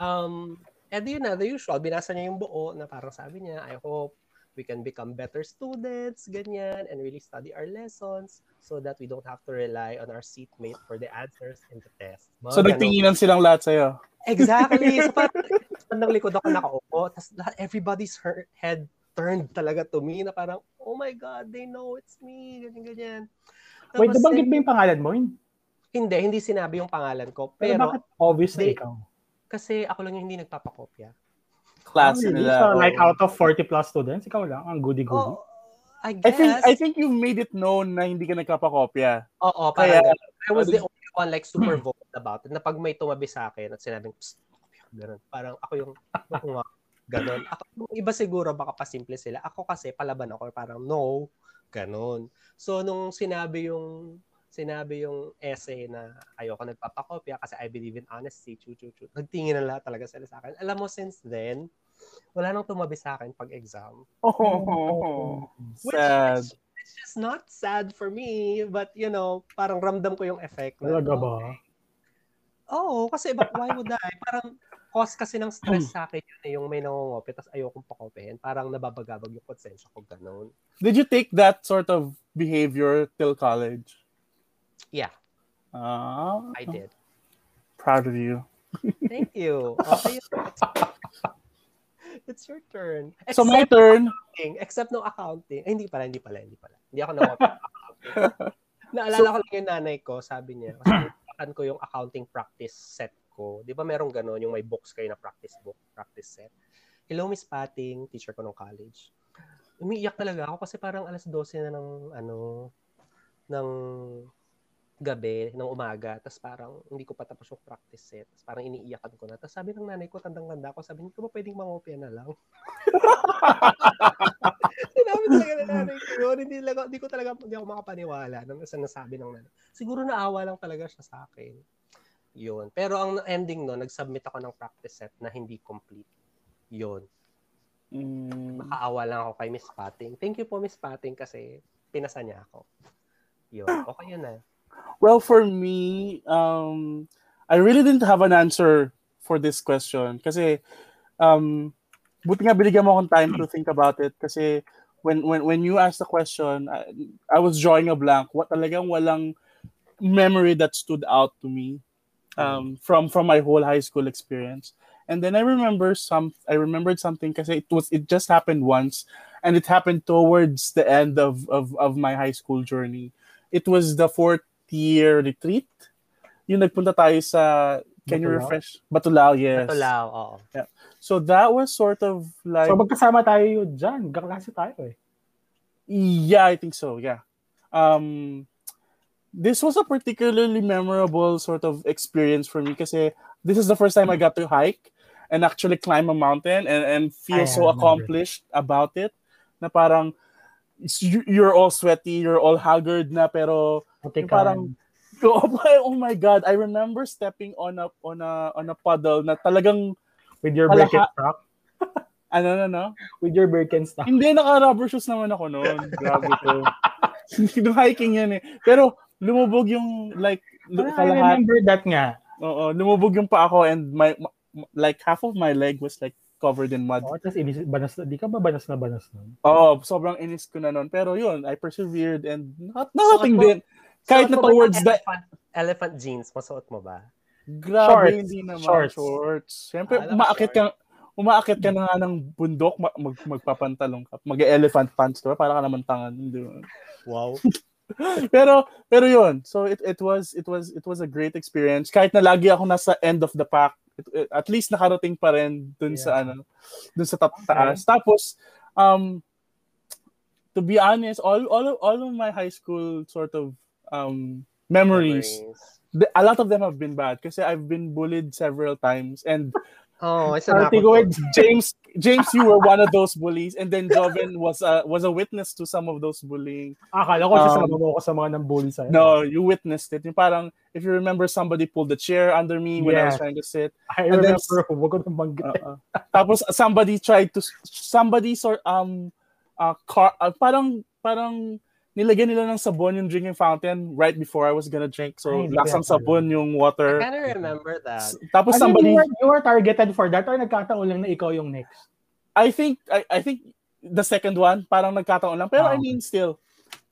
um, and yun na, the usual, binasa niya yung buo na parang sabi niya, I hope we can become better students, ganyan, and really study our lessons so that we don't have to rely on our seatmate for the answers in the test. Mga so, nagtinginan silang lahat sa'yo? Exactly. so, parang likod ako nakaupo, tapos everybody's head turned talaga to me na parang, oh my God, they know it's me, ganyan-ganyan. Wait, nabanggit ba yung pangalan mo? Hindi, hindi sinabi yung pangalan ko. Pero, pero bakit obvious na ikaw? Kasi ako lang yung hindi nagpapakopya class oh, nila. So, like out of 40 plus students, ikaw lang ang goody-goody. Oh, I guess. I think I think you made it known na hindi ka nagkapakopya. Oo, Kaya, I was the only one like super vocal about it. Na pag may tumabi sa akin at sinabing, Psst, ganun. Parang ako yung, ako nga, ganun. Ako, yung iba siguro baka pa simple sila. Ako kasi palaban ako, parang no, ganun. So, nung sinabi yung sinabi yung essay na ayoko nagpapakopya kasi I believe in honesty, chu chu chu. Nagtingin na lahat talaga sila sa akin. Alam mo, since then, wala nang tumabi sa akin pag exam. Oh, which, sad. Which, it's just not sad for me, but you know, parang ramdam ko yung effect. Talaga ba? Oo, oh, kasi but why would I? Parang cause kasi ng stress sa akin yun eh, yung may nangungopi tapos ayokong pakopihin. Parang nababagabag yung konsensya ko ganun. Did you take that sort of behavior till college? Yeah. Uh, I did. Proud of you. Thank you. Okay. It's your turn. Except so my turn. Accounting, except no accounting. Ay, hindi pala, hindi pala, hindi pala. Hindi ako na Naalala so, ko lang yung nanay ko, sabi niya, kasi ko yung accounting practice set ko. Di ba merong gano'n, yung may books kayo na practice book, practice set. Hello, Miss Pating, teacher ko nung college. Umiiyak talaga ako kasi parang alas 12 na ng, ano, ng gabi, ng umaga, tapos parang hindi ko pa tapos yung practice set. Tapos parang iniiyakan ko na. Tapos sabi ng nanay ko, tandang-tanda ko, sabi, hindi ko ba pwedeng mangopia na lang? Sinabi talaga ng nanay ko yun. Hindi, talaga, hindi ko talaga, hindi ako makapaniwala nang sa nasabi ng nanay. Siguro naawa lang talaga siya sa akin. Yun. Pero ang ending no, nag-submit ako ng practice set na hindi complete. Yun. Mm. Makaawa lang ako kay Miss Pating. Thank you po Miss Pating kasi pinasa niya ako. Yun. Okay yun na. Well, for me, um, I really didn't have an answer for this question kasi um, buti nga binigyan mo akong time to think about it kasi when when when you asked the question, I, I was drawing a blank. What talagang walang memory that stood out to me um, from from my whole high school experience. And then I remember some I remembered something because it was it just happened once and it happened towards the end of, of, of my high school journey. It was the fourth year retreat. Yung nagpunta tayo sa, can Batulao? you refresh? Batulao, yes. Batulao, oo. Yeah. So that was sort of like... So magkasama tayo dyan. Kaklase tayo eh. Yeah, I think so, yeah. Um, this was a particularly memorable sort of experience for me kasi this is the first time I got to hike and actually climb a mountain and, and feel I so accomplished about it na parang you're all sweaty, you're all haggard na pero parang oh my, oh my god, I remember stepping on a on a on a puddle na talagang with your Birkenstock. ano na no? With your Birkenstock. Hindi naka rubber shoes naman ako noon. Grabe ko. Nung hiking yan eh. Pero lumubog yung like ah, kalahat. I remember that nga. Oo, lumubog yung pa ako and my like half of my leg was like covered in mud. Oh, tapos inis, banas, di ka ba banas na banas nun? Oo, sobrang inis ko na nun. Pero yun, I persevered and not, nothing so, din. Kahit na towards the... Elephant, elephant jeans, masuot mo ba? Grabe, shorts. hindi naman. Shorts. shorts. Siyempre, ah, umaakit ka, umaakit ka na nga ng bundok, mag, magpapantalong ka. Mag-elephant pants, diba? Para ka naman tangan. Diba? Wow. pero pero yun so it, it was it was it was a great experience kahit na lagi ako nasa end of the pack it, it, at least nakarating pa rin dun yeah. sa ano dun sa ta- taas okay. tapos um to be honest all all of, all of my high school sort of um, memories. memories. The, a lot of them have been bad kasi I've been bullied several times and Oh, ako. with James, James, you were one of those bullies, and then Joven was a was a witness to some of those bullying. Akala ko Um, sasama mo ko sa mga nambully sa'yo. No, you witnessed it. Yung parang, if you remember, somebody pulled the chair under me when I was trying to sit. I and then- remember, huwag ko nang banggit. Uh-uh. Tapos somebody tried to somebody sort um uh, car, uh, parang parang nilagyan nila ng sabon yung drinking fountain right before I was gonna drink. So Ay, alam. sabon yung I water. kind of remember that. S- Tapos As in, somebody you, were, you were targeted for that or nagkataon lang na ikaw yung next? I think I, I think the second one parang nagkataon lang pero Ah, I mean still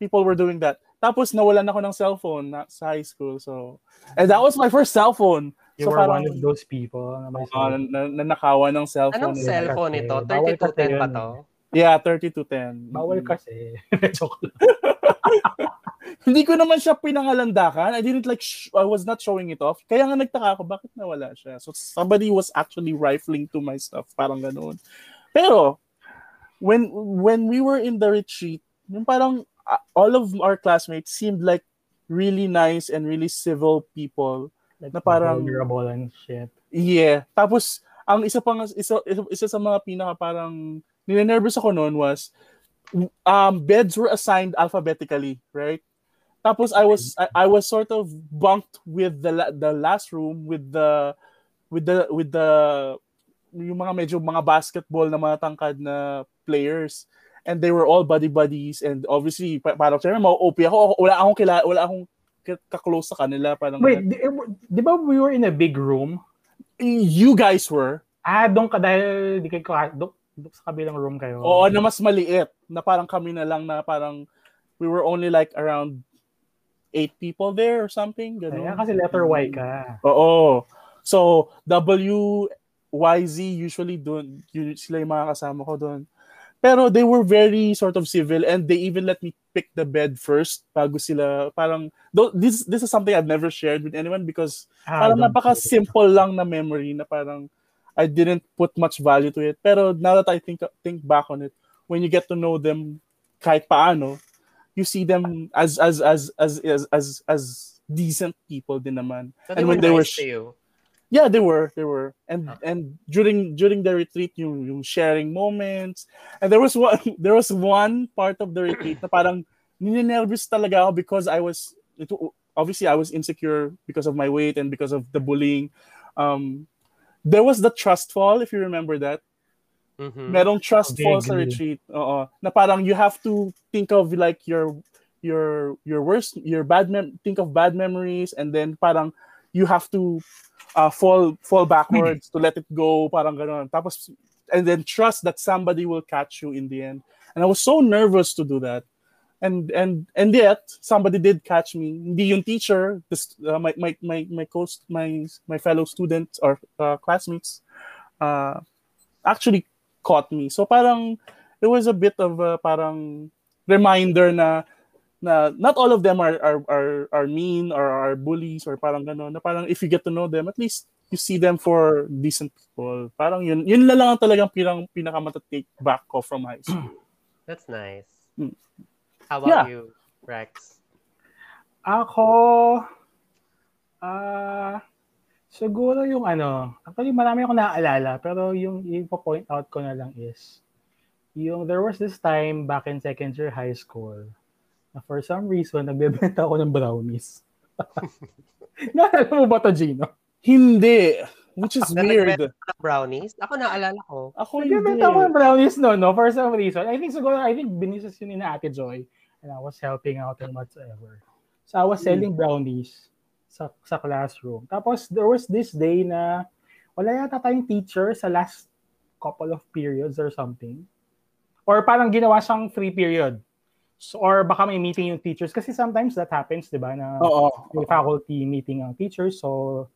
people were doing that. Tapos nawalan ako ng cellphone na, sa high school. So and that was my first cellphone. You so were parang one of those people na may uh, na, na, nanakawan ng cellphone. Anong cellphone ito? Bawal kasi 3210 pa to? Yeah, 3210. Bawal kasi. Joke lang. Hindi ko naman siya pinangalandakan. I didn't like, sh- I was not showing it off. Kaya nga nagtaka ako, bakit nawala siya? So somebody was actually rifling to my stuff. Parang ganoon. Pero, when when we were in the retreat, yung parang uh, all of our classmates seemed like really nice and really civil people. Like, Na parang- vulnerable and shit. Yeah. Tapos, ang isa pang isa, isa, isa sa mga pinaka parang ninenervous ako noon was um beds were assigned alphabetically, right? Tapos I was I, I was sort of bunked with the the last room with the with the with the yung mga medyo mga basketball na mga tangkad na players. And they were all buddy buddies and obviously pa- parang syempre mau-OP ako. Wala akong kila wala akong ka- ka-close sa kanila parang Wait, di, eh, di ba we were in a big room? you guys were. Ah, doon ka dahil di doon sa kabilang room kayo. Oo, na mas maliit. Na parang kami na lang na parang we were only like around eight people there or something. Kaya Ganun. kasi letter Y ka. Oo. So, W, Y, Z, usually doon, yun, sila yung mga kasama ko doon. Pero they were very sort of civil and they even let me pick the bed first bago sila parang though, this this is something I've never shared with anyone because Ah, parang napaka-simple lang na memory na parang I didn't put much value to it. Pero now that I think think back on it, when you get to know them kahit paano, you see them as as as as as as, as decent people din naman. So And when were they were nice sh- to you. Yeah, they were, they were. And Ah. and during during the retreat, yung, yung sharing moments. And there was one there was one part of the retreat na parang ninenervous talaga ako because I was it, obviously I was insecure because of my weight and because of the bullying. Um there was the trust fall if you remember that. Mhm. Merong trust fall sa Vaguely. retreat. Oo. Na parang you have to think of like your your your worst your bad mem- think of bad memories and then parang you have to uh, fall fall backwards to let it go parang gano'n. Tapos and then trust that somebody will catch you in the end. And I was so nervous to do that. And and and yet somebody did catch me. Hindi yung teacher, this uh, my my my my coast my my fellow students or uh, classmates uh, actually caught me. So parang it was a bit of a parang reminder na na not all of them are are are, are mean or are bullies or parang gano'n. Na parang if you get to know them, at least you see them for decent people. Parang yun, yun lang ang talagang pinang, pinakamata-take back ko from high school. That's nice. Mm. How about Yeah. you, Rex? Ako, ah, siguro yung ano, actually marami akong naaalala, pero yung ipo-point out ko na lang is, yung there was this time back in second year high school, na for some reason, nagbebenta ako ng brownies. Naalala mo ba to, Gino? Hindi. Which is weird. brownies? Ako naalala ko. Ako hindi. Ako ng brownies no, no, for some reason. I think siguro, I think binisis yun ni Ate Joy, and I was helping out and whatsoever. So I was selling brownies sa sa classroom. Tapos there was this day na wala yata tayong teacher sa last couple of periods or something. Or parang ginawa siyang free period. So, or baka may meeting yung teachers. Kasi sometimes that happens, di ba? Na Oo. may faculty meeting ang teachers. So,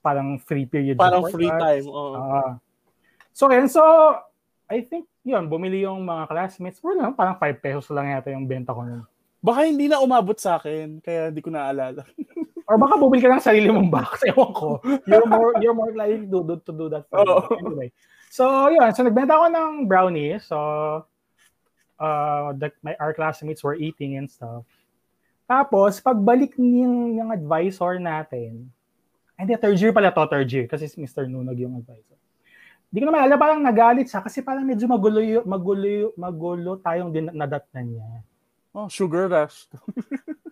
parang free period. Parang free us. time. Oo. Ah. so, yan. So, I think, yun, bumili yung mga classmates. Wala lang, parang 5 pesos lang yata yung benta ko nun. Baka hindi na umabot sa akin, kaya hindi ko naalala. Or baka bumili ka ng sarili mong box. Ewan ko. You're more, you're more likely to do, to do that. For me. Anyway. So, yun. So, nagbenta ako ng brownies. So, uh, the, my, our classmates were eating and stuff. Tapos, pagbalik ng, ng advisor natin, Hindi, third year pala to, third year. Kasi si Mr. Nunog yung advisor. Hindi ko naman alam, parang nagalit siya kasi parang medyo magulo, magulo, magulo tayong din nadatnan niya. Oh, sugar rush.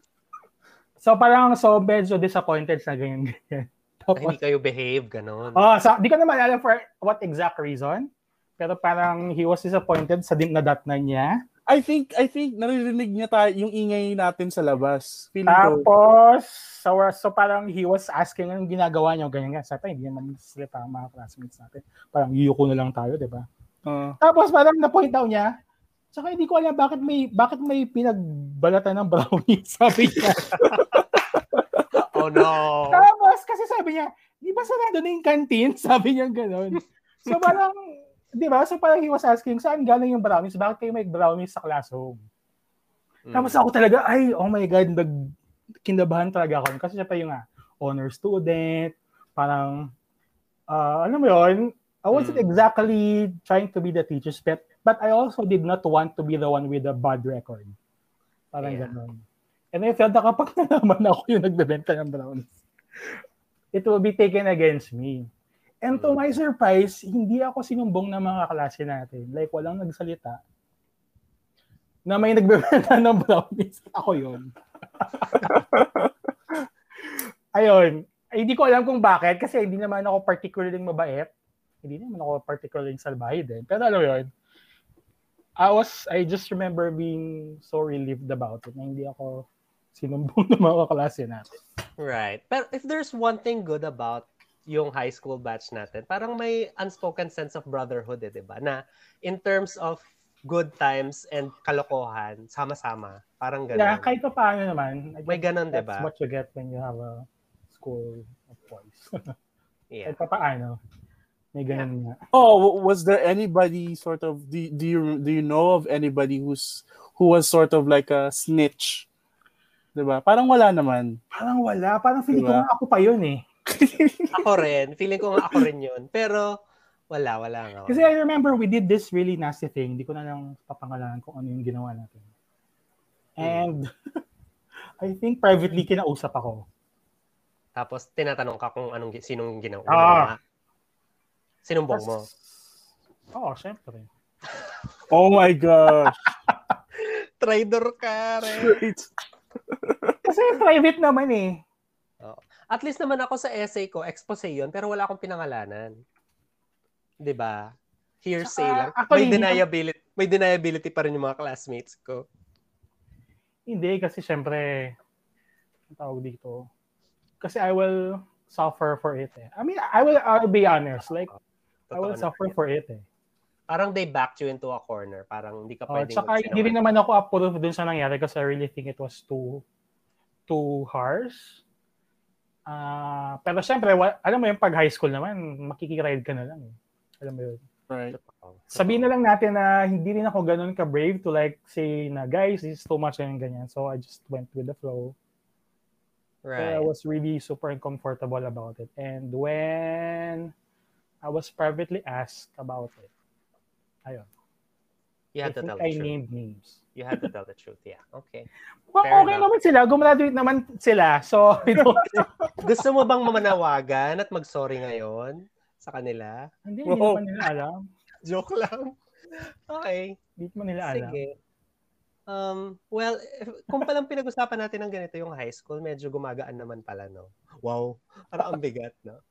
So parang so medyo disappointed sa ganyan ganyan. Na hindi kayo behave, ganun. Oh, so di ko naman alam for what exact reason. Pero parang he was disappointed sa din nadatnan niya. I think I think naririnig niya tayo yung ingay natin sa labas. Feeling ko. Tapos, so, so parang he was asking anong ginagawa niyo, ganyan nga. Sabi, hindi naman salita ang mga classmates natin. Parang yuko na lang tayo, di ba? Uh, Tapos parang na-point out niya, Tsaka hindi ko alam bakit may bakit may pinagbalatan ng brownie, sabi niya. oh no. Tapos kasi sabi niya, di ba sarado na yung canteen? Sabi niya gano'n. So parang, di ba? So parang he was asking, saan galing yung brownies? Bakit kayo may brownies sa classroom? Mm. Tapos ako talaga, ay, oh my God, nag, kinabahan talaga ako. Kasi siya pa yung nga, honor student, parang, uh, alam mo yun, I wasn't Mm. exactly trying to be the teacher's pet, but I also did not want to be the one with a bad record. Parang Yeah. ganun. And I felt na kapag nalaman ako yung nagbebenta ng brownies, it will be taken against me. And to my surprise, hindi ako sinumbong ng mga klase natin. Like, walang nagsalita na may nagbebenta ng brownies. Ako yun. Ayun. Ay, hindi ko alam kung bakit kasi hindi naman ako particularly mabait. Hindi naman ako particularly salbahe din. Pero alam yun, I was, I just remember being so relieved about it na hindi ako sinumbong ng mga klase natin. Right. Pero if there's one thing good about yung high school batch natin, parang may unspoken sense of brotherhood eh, di ba? Na in terms of good times and kalokohan, sama-sama. Parang ganun. Yeah, kahit pa paano naman. I May ganun, di That's ba? what you get when you have a school of boys. Yeah. kahit pa paano. May ganun nga. oh, was there anybody sort of do, do you do you know of anybody who's who was sort of like a snitch? 'Di ba? Parang wala naman. Parang wala. Parang feeling ko Diba? nga ako pa yun eh. Ako rin. Feeling ko nga ako rin yun. Pero wala, wala nga. Kasi I remember we did this really nasty thing. Hindi ko na lang papangalanan kung ano yung ginawa natin. And I think privately kinausap ako. Tapos tinatanong ka kung anong sinong ginawa. Ah. Sinumbong mo. Oo, oh, syempre. Oh my gosh. Trader ka rin. Kasi private naman eh. At least naman ako sa essay ko, expose yun, pero wala akong pinangalanan. 'Di ba? Hearsay Saka, lang. actually, may deniability, may deniability pa rin yung mga classmates ko. Hindi, kasi syempre, ang tawag dito, kasi I will suffer for it eh. I mean, I will I'll be honest. Like, I Totoo will naman suffer yun. for it eh. Parang they backed you into a corner. Parang hindi ka Oh, pwedeng tsaka hindi rin naman ako approve dun sa nangyari kasi I really think it was too too harsh. Ah, pero syempre, wa- alam mo yung pag high school naman, makikiride ka na lang. Eh. Alam mo yun. right. Sabihin na lang natin na hindi rin ako ganun ka-brave to like say na guys, this is too much and ganyan. So I just went with the flow. So I Right. was really super uncomfortable about it. And when I was privately asked about it, ayun. You I had to think tell I truth. named names. You had to tell the truth. Yeah. Okay. Well, Fair okay enough. naman sila. Gumraduate naman sila. So, I don't, Gusto mo bang mamanawagan at mag-sorry ngayon sa kanila? hindi, hindi Wow. naman nila alam. Joke lang. Okay. Hindi naman nila alam. Sige. Um, well, if- kung palang pinag-usapan natin ng ganito yung high school, medyo gumagaan naman pala, no? Wow. Parang ang bigat, no?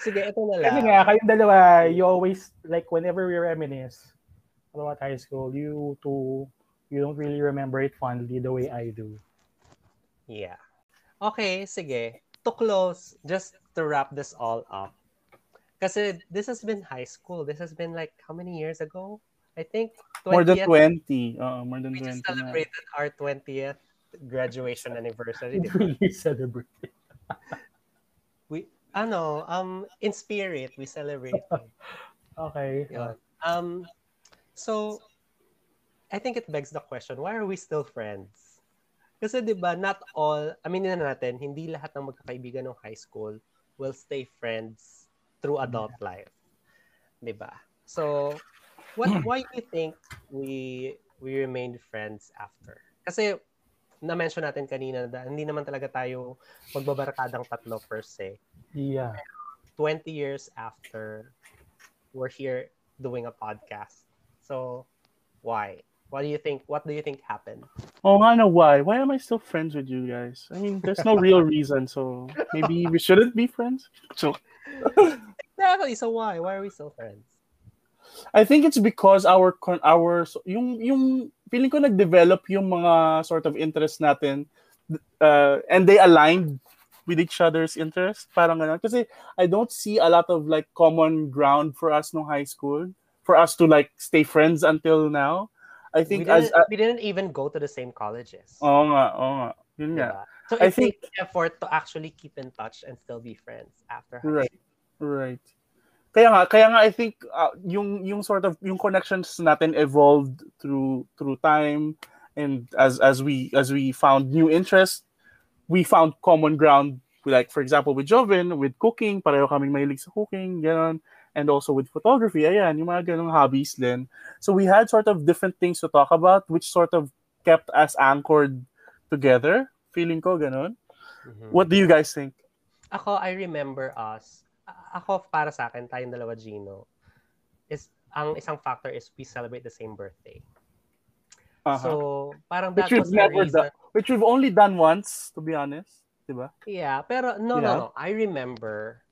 Sige, ito na lang. Kasi nga, kayong dalawa, you always, like, whenever we reminisce about high school, you two, you don't really remember it fondly the way I do. Yeah. Okay, sige. To close, just to wrap this all up. Kasi this has been high school. This has been like how many years ago? I think 20th. More than 20. Uh, more than We 20. just na. celebrated our 20th graduation anniversary. di ba? really celebrate. We, ano, um, in spirit, we celebrate. Okay. Yun. Um, so, I think it begs the question, why are we still friends? Kasi 'di ba not all, aminin na natin, hindi lahat ng magkakaibigan ng high school will stay friends through adult life. 'Di ba? So, what why do you think we we remained friends after? Kasi na-mention natin kanina na hindi naman talaga tayo magbabarkadang tatlo per se. Yeah. 20 years after, we're here doing a podcast. So, why? What do you think? What do you think happened? Oh, I know why. Why am I still friends with you guys? I mean, there's no real reason, so maybe we shouldn't be friends. So Exactly. So why? Why are we still friends? I think it's because our our yung yung feeling ko nag-develop yung mga sort of interest natin uh, and they aligned with each other's interest parang ganun kasi I don't see a lot of like common ground for us no high school for us to like stay friends until now I We think didn't, as uh, we didn't even go to the same colleges. oo nga oo nga yun nga diba? So I it think- takes effort to actually keep in touch and still be friends after high Right. school. Right. Kaya nga, kaya nga I think uh, yung yung sort of yung connections natin evolved through through time and as as we as we found new interests, we found common ground like for example with Joven, with cooking, pareho kaming mahilig sa cooking, gano'n. And also with photography, ayan, yung mga ganong hobbies din. So we had sort of different things to talk about which sort of kept us anchored together. Feeling ko ganon. Mhm. What do you guys think? Ako, I remember us. Ako, para sa akin, tayong dalawa, Gino, is, ang isang factor is we celebrate the same birthday. Uh-huh. So, parang Which that we've was the never reason. done. which we've only done once, to be honest. Diba? Yeah, pero no, Yeah. no, no. I remember,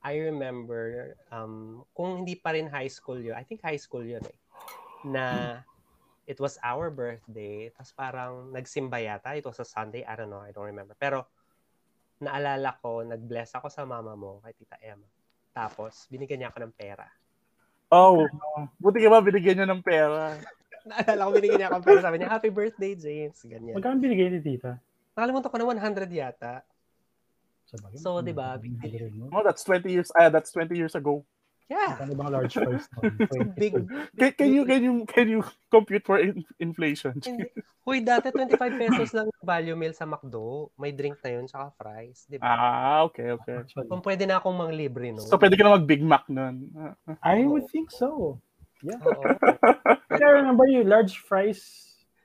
I remember, um, kung hindi pa rin high school yun, I think high school yun eh, na it was our birthday, tapos parang nagsimba yata, it was a Sunday, I don't know, I don't remember. Pero, naalala ko, nag-bless ako sa mama mo, kay Tita Emma. Tapos, binigyan niya ako ng pera. Oh, buti ka ba binigyan niya ng pera? Naalala ko, binigyan niya ako ng pera. Sabi niya, Happy birthday, James. Ganyan. Magkano binigay ni tita? Nakalimutan ko na 100 yata. So, di ba, big deal, no? Oh, that's 20 years. Ah, that's 20 years ago. Yeah. Ano bang large price nun? Big. Can, can you can you can you compute for in- inflation? Huy, dati 25 pesos lang yung value meal sa McDo. May drink na yun, tsaka fries. Di ba? Ah, okay, okay. Actually, Kung pwede na akong manglibre, no? So pwede ka na mag Big Mac nun. Ah. I would think so. Yeah. I remember you, large fries,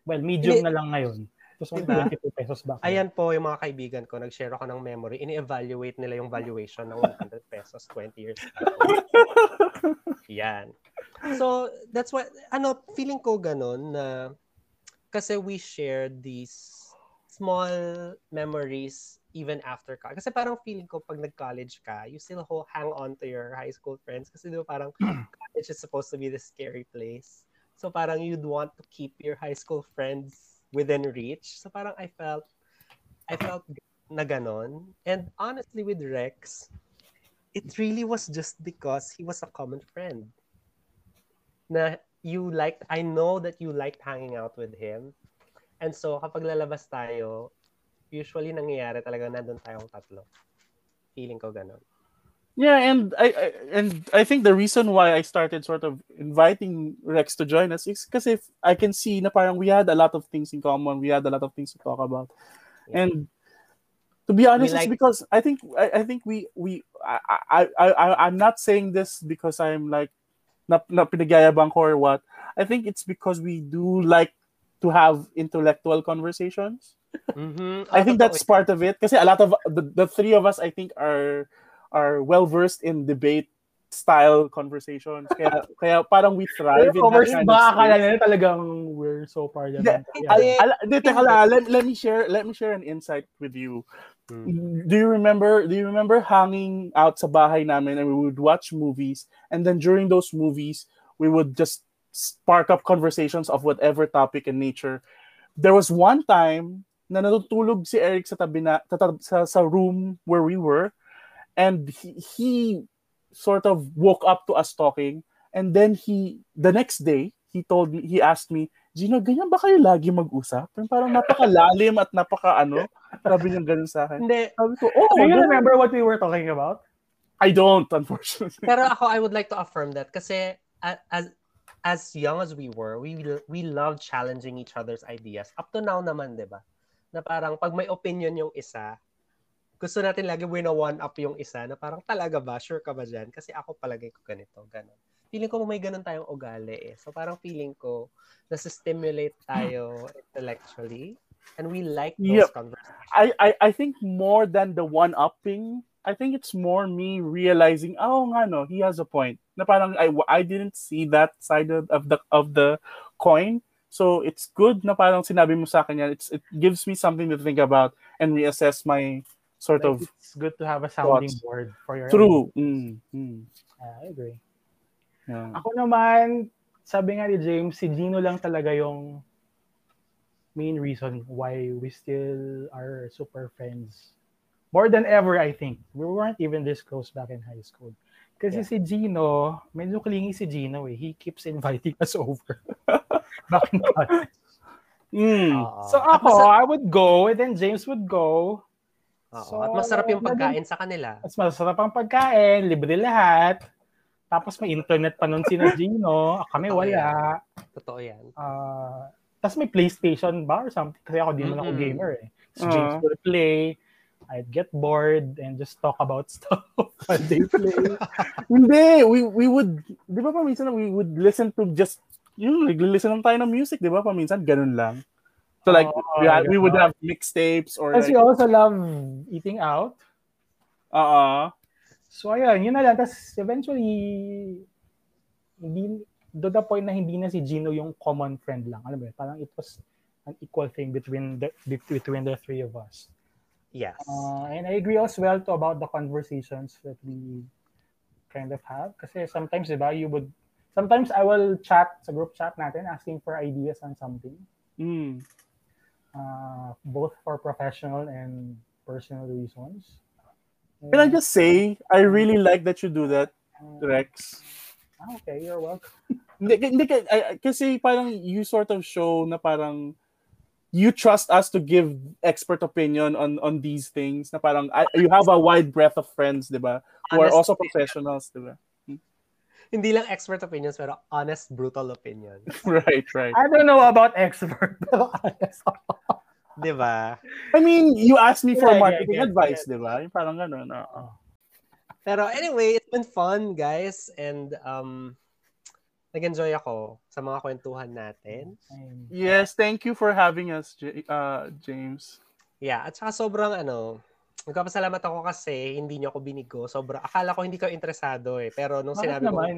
well, medium Hindi. na lang ngayon. Tapos Diba? 22 pesos back. Ayan po yung mga kaibigan ko, nag-share ako ng memory. Ini-evaluate nila yung valuation ng 100 pesos 20 years ago. Yan. So, that's why, ano, feeling ko ganun na kasi we shared these small memories even after college. Kasi parang feeling ko pag nag-college ka, you still ho- hang on to your high school friends kasi di ba parang college is supposed to be the scary place. So parang you'd want to keep your high school friends within reach. So parang I felt I felt na ganon. And honestly with Rex, it really was just because he was a common friend. Na you liked, I know that you liked hanging out with him. And so kapag lalabas tayo, usually nangyayari talaga nandun tayong tatlo. Feeling ko ganon. Yeah, and I, I and I think the reason why I started sort of inviting Rex to join us is because if I can see na parang we had a lot of things in common, we had a lot of things to talk about, Yeah. and to be honest, like- it's because I think I, I think we we I, I I I- I'm not saying this because I'm like na, na pinagyayabang ko or what. I think it's because we do like to have intellectual conversations. Mhm. I Ah, think that's part of it. Because a lot of the, the three of us, I think, are are well versed in debate style conversations. Kaya, kaya parang we thrive in that kind ba of akala nila talagang we're so far. Al- Hindi. teka let, let me share let me share an insight with you. Hmm. Do you remember do you remember hanging out sa bahay namin and we would watch movies and then during those movies we would just spark up conversations of whatever topic in nature. There was one time na natutulog si Eric sa tabi na, sa, sa room where we were and he, he sort of woke up to us talking and then he the next day he told me he asked me Gino, ganyan ba kayo lagi mag-usap? Parang, parang napakalalim at napaka ano. Sabi niya ganun sa akin. Hindi. Sabi ko, oh, Do you ganun." remember what we were talking about? I don't, unfortunately. Pero ako, I would like to affirm that kasi as as young as we were, we we love challenging each other's ideas. Up to now naman, 'di ba? Na parang pag may opinion yung isa, gusto natin lagi win one up yung isa na parang talaga ba, sure ka ba dyan? Kasi ako palagay ko ganito, ganun. Feeling ko may ganun tayong ugali eh. So parang feeling ko, nasa-stimulate tayo intellectually and we like those Yep. conversations. I, I, I think more than the one-upping I think it's more me realizing, oh nga no, he has a point. Na parang I, I didn't see that side of, of the of the coin. So it's good na parang sinabi mo sa akin yan. It's, it gives me something to think about and reassess my sort Like, of it's good to have a sounding thoughts. board for your true. Mm, mm, Ah, I agree. yeah. Ako naman, sabi nga ni James, si Gino lang talaga yung main reason why we still are super friends. More than ever, I think. We weren't even this close back in high school. Kasi Yeah. si Gino, medyo clingy si Gino eh. He keeps inviting us over. back in college. Mm. Oo. So ako, masa- I would go and then James would go. Oo. so, At masarap yung pagkain sa kanila. Mas masarap ang pagkain, libre lahat. Tapos may internet pa nun si Gino. Kami Totoo wala. Totoo yan. Uh, tapos may PlayStation ba or something? Kasi ako di naman ako gamer eh. So James Ah. would play. I'd get bored and just talk about stuff while they play. Hindi, we we would, di ba paminsan we would listen to just, yun, nag-listen lang tayo ng music, di ba paminsan, ganun lang. So like, Oh, we, had- we would have mixtapes or Kasi like, we also love eating out. uh So ayun, yun na lang. Tapos eventually, hindi, to the point na hindi na si Gino yung common friend lang. Alam mo? Parang it was an equal thing between the between the three of us. Yes. Uh, and I agree as well to about the conversations that we kind of have. Kasi sometimes, di ba, you would, sometimes I will chat sa group chat natin asking for ideas on something, mm, uh, both for professional and personal reasons. Can I just say, I really like that you do that, Uh, Rex. ah, okay, you're welcome. Hindi, hindi, ka- I- I- kasi parang you sort of show na parang you trust us to give expert opinion on on these things na parang I- you have a wide breadth of friends, di ba? Who are also professionals, di ba? Hindi lang expert opinions, pero honest, brutal opinions. Right, right. I don't know about expert, pero honest. Di ba? I mean, you asked me for Yeah, yeah, marketing yeah, advice, yeah. di ba? Yung Parang gano'n. oo. Pero anyway, it's been fun, guys. And um, nag-enjoy ako sa mga kwentuhan natin. Yes, thank you for having us, J- uh, James. Yeah, at saka sobrang ano, nagpapasalamat ako kasi hindi niyo ako binigo. Sobra, akala ko hindi kayo interesado eh. Pero nung Bakit sinabi ko, naman?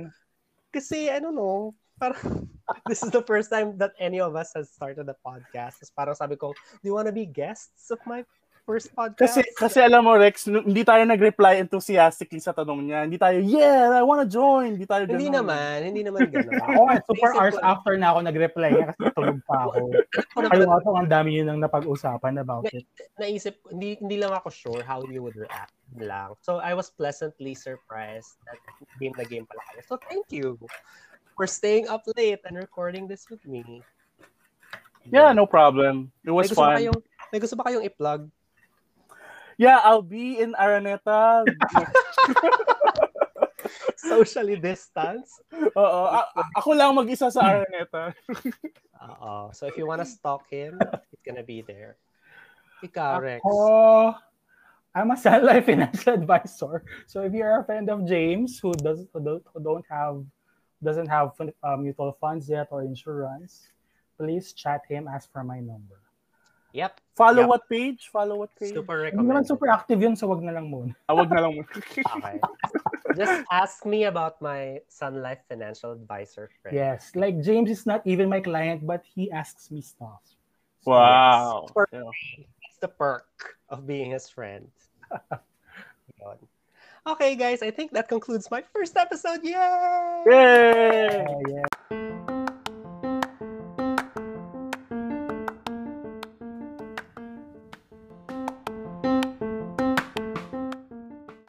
kasi ano no, parang this is the first time that any of us has started a podcast. Tapos parang sabi ko, do you wanna be guests of my first podcast? Kasi kasi alam mo Rex, hindi tayo nag-reply enthusiastically sa tanong niya. Hindi tayo, yeah, I wanna join. Hindi tayo hindi ganun. naman, hindi naman gano'n. Ako nga, super hours after na ako nag-reply niya kasi tulog pa ako. Ako Ay, naman, wow, ang dami yun ang napag-usapan about it. naisip, hindi, hindi lang ako sure how you would react lang. So, I was pleasantly surprised that game na game pala kayo. So, thank you for staying up late and recording this with me. Yeah, no problem. It May was ba fun. kayong, may gusto ba kayong i-plug? Yeah, I'll be in Araneta. Socially distance? Oo, a- ako lang mag-isa sa Araneta. Oo. So, if you wanna stalk him, he's gonna be there. Ikaw, Rex. Ako, I'm a Life financial advisor. So if you're a friend of James who does who don't, who don't have doesn't have uh, mutual funds yet or insurance, please chat him. Ask for my number. Yep. Follow Yep. what page? Follow what page? Super Hindi naman super active yun, so wag na lang muna. Ah, Awag na lang mo. Okay. Just ask me about my Sun Life financial advisor friend. Yes, like James is not even my client, but he asks me stuff. wow. Yes. For- Yeah. It's the perk of being his friend. Okay, guys, I think that concludes my first episode. Yay! Yay!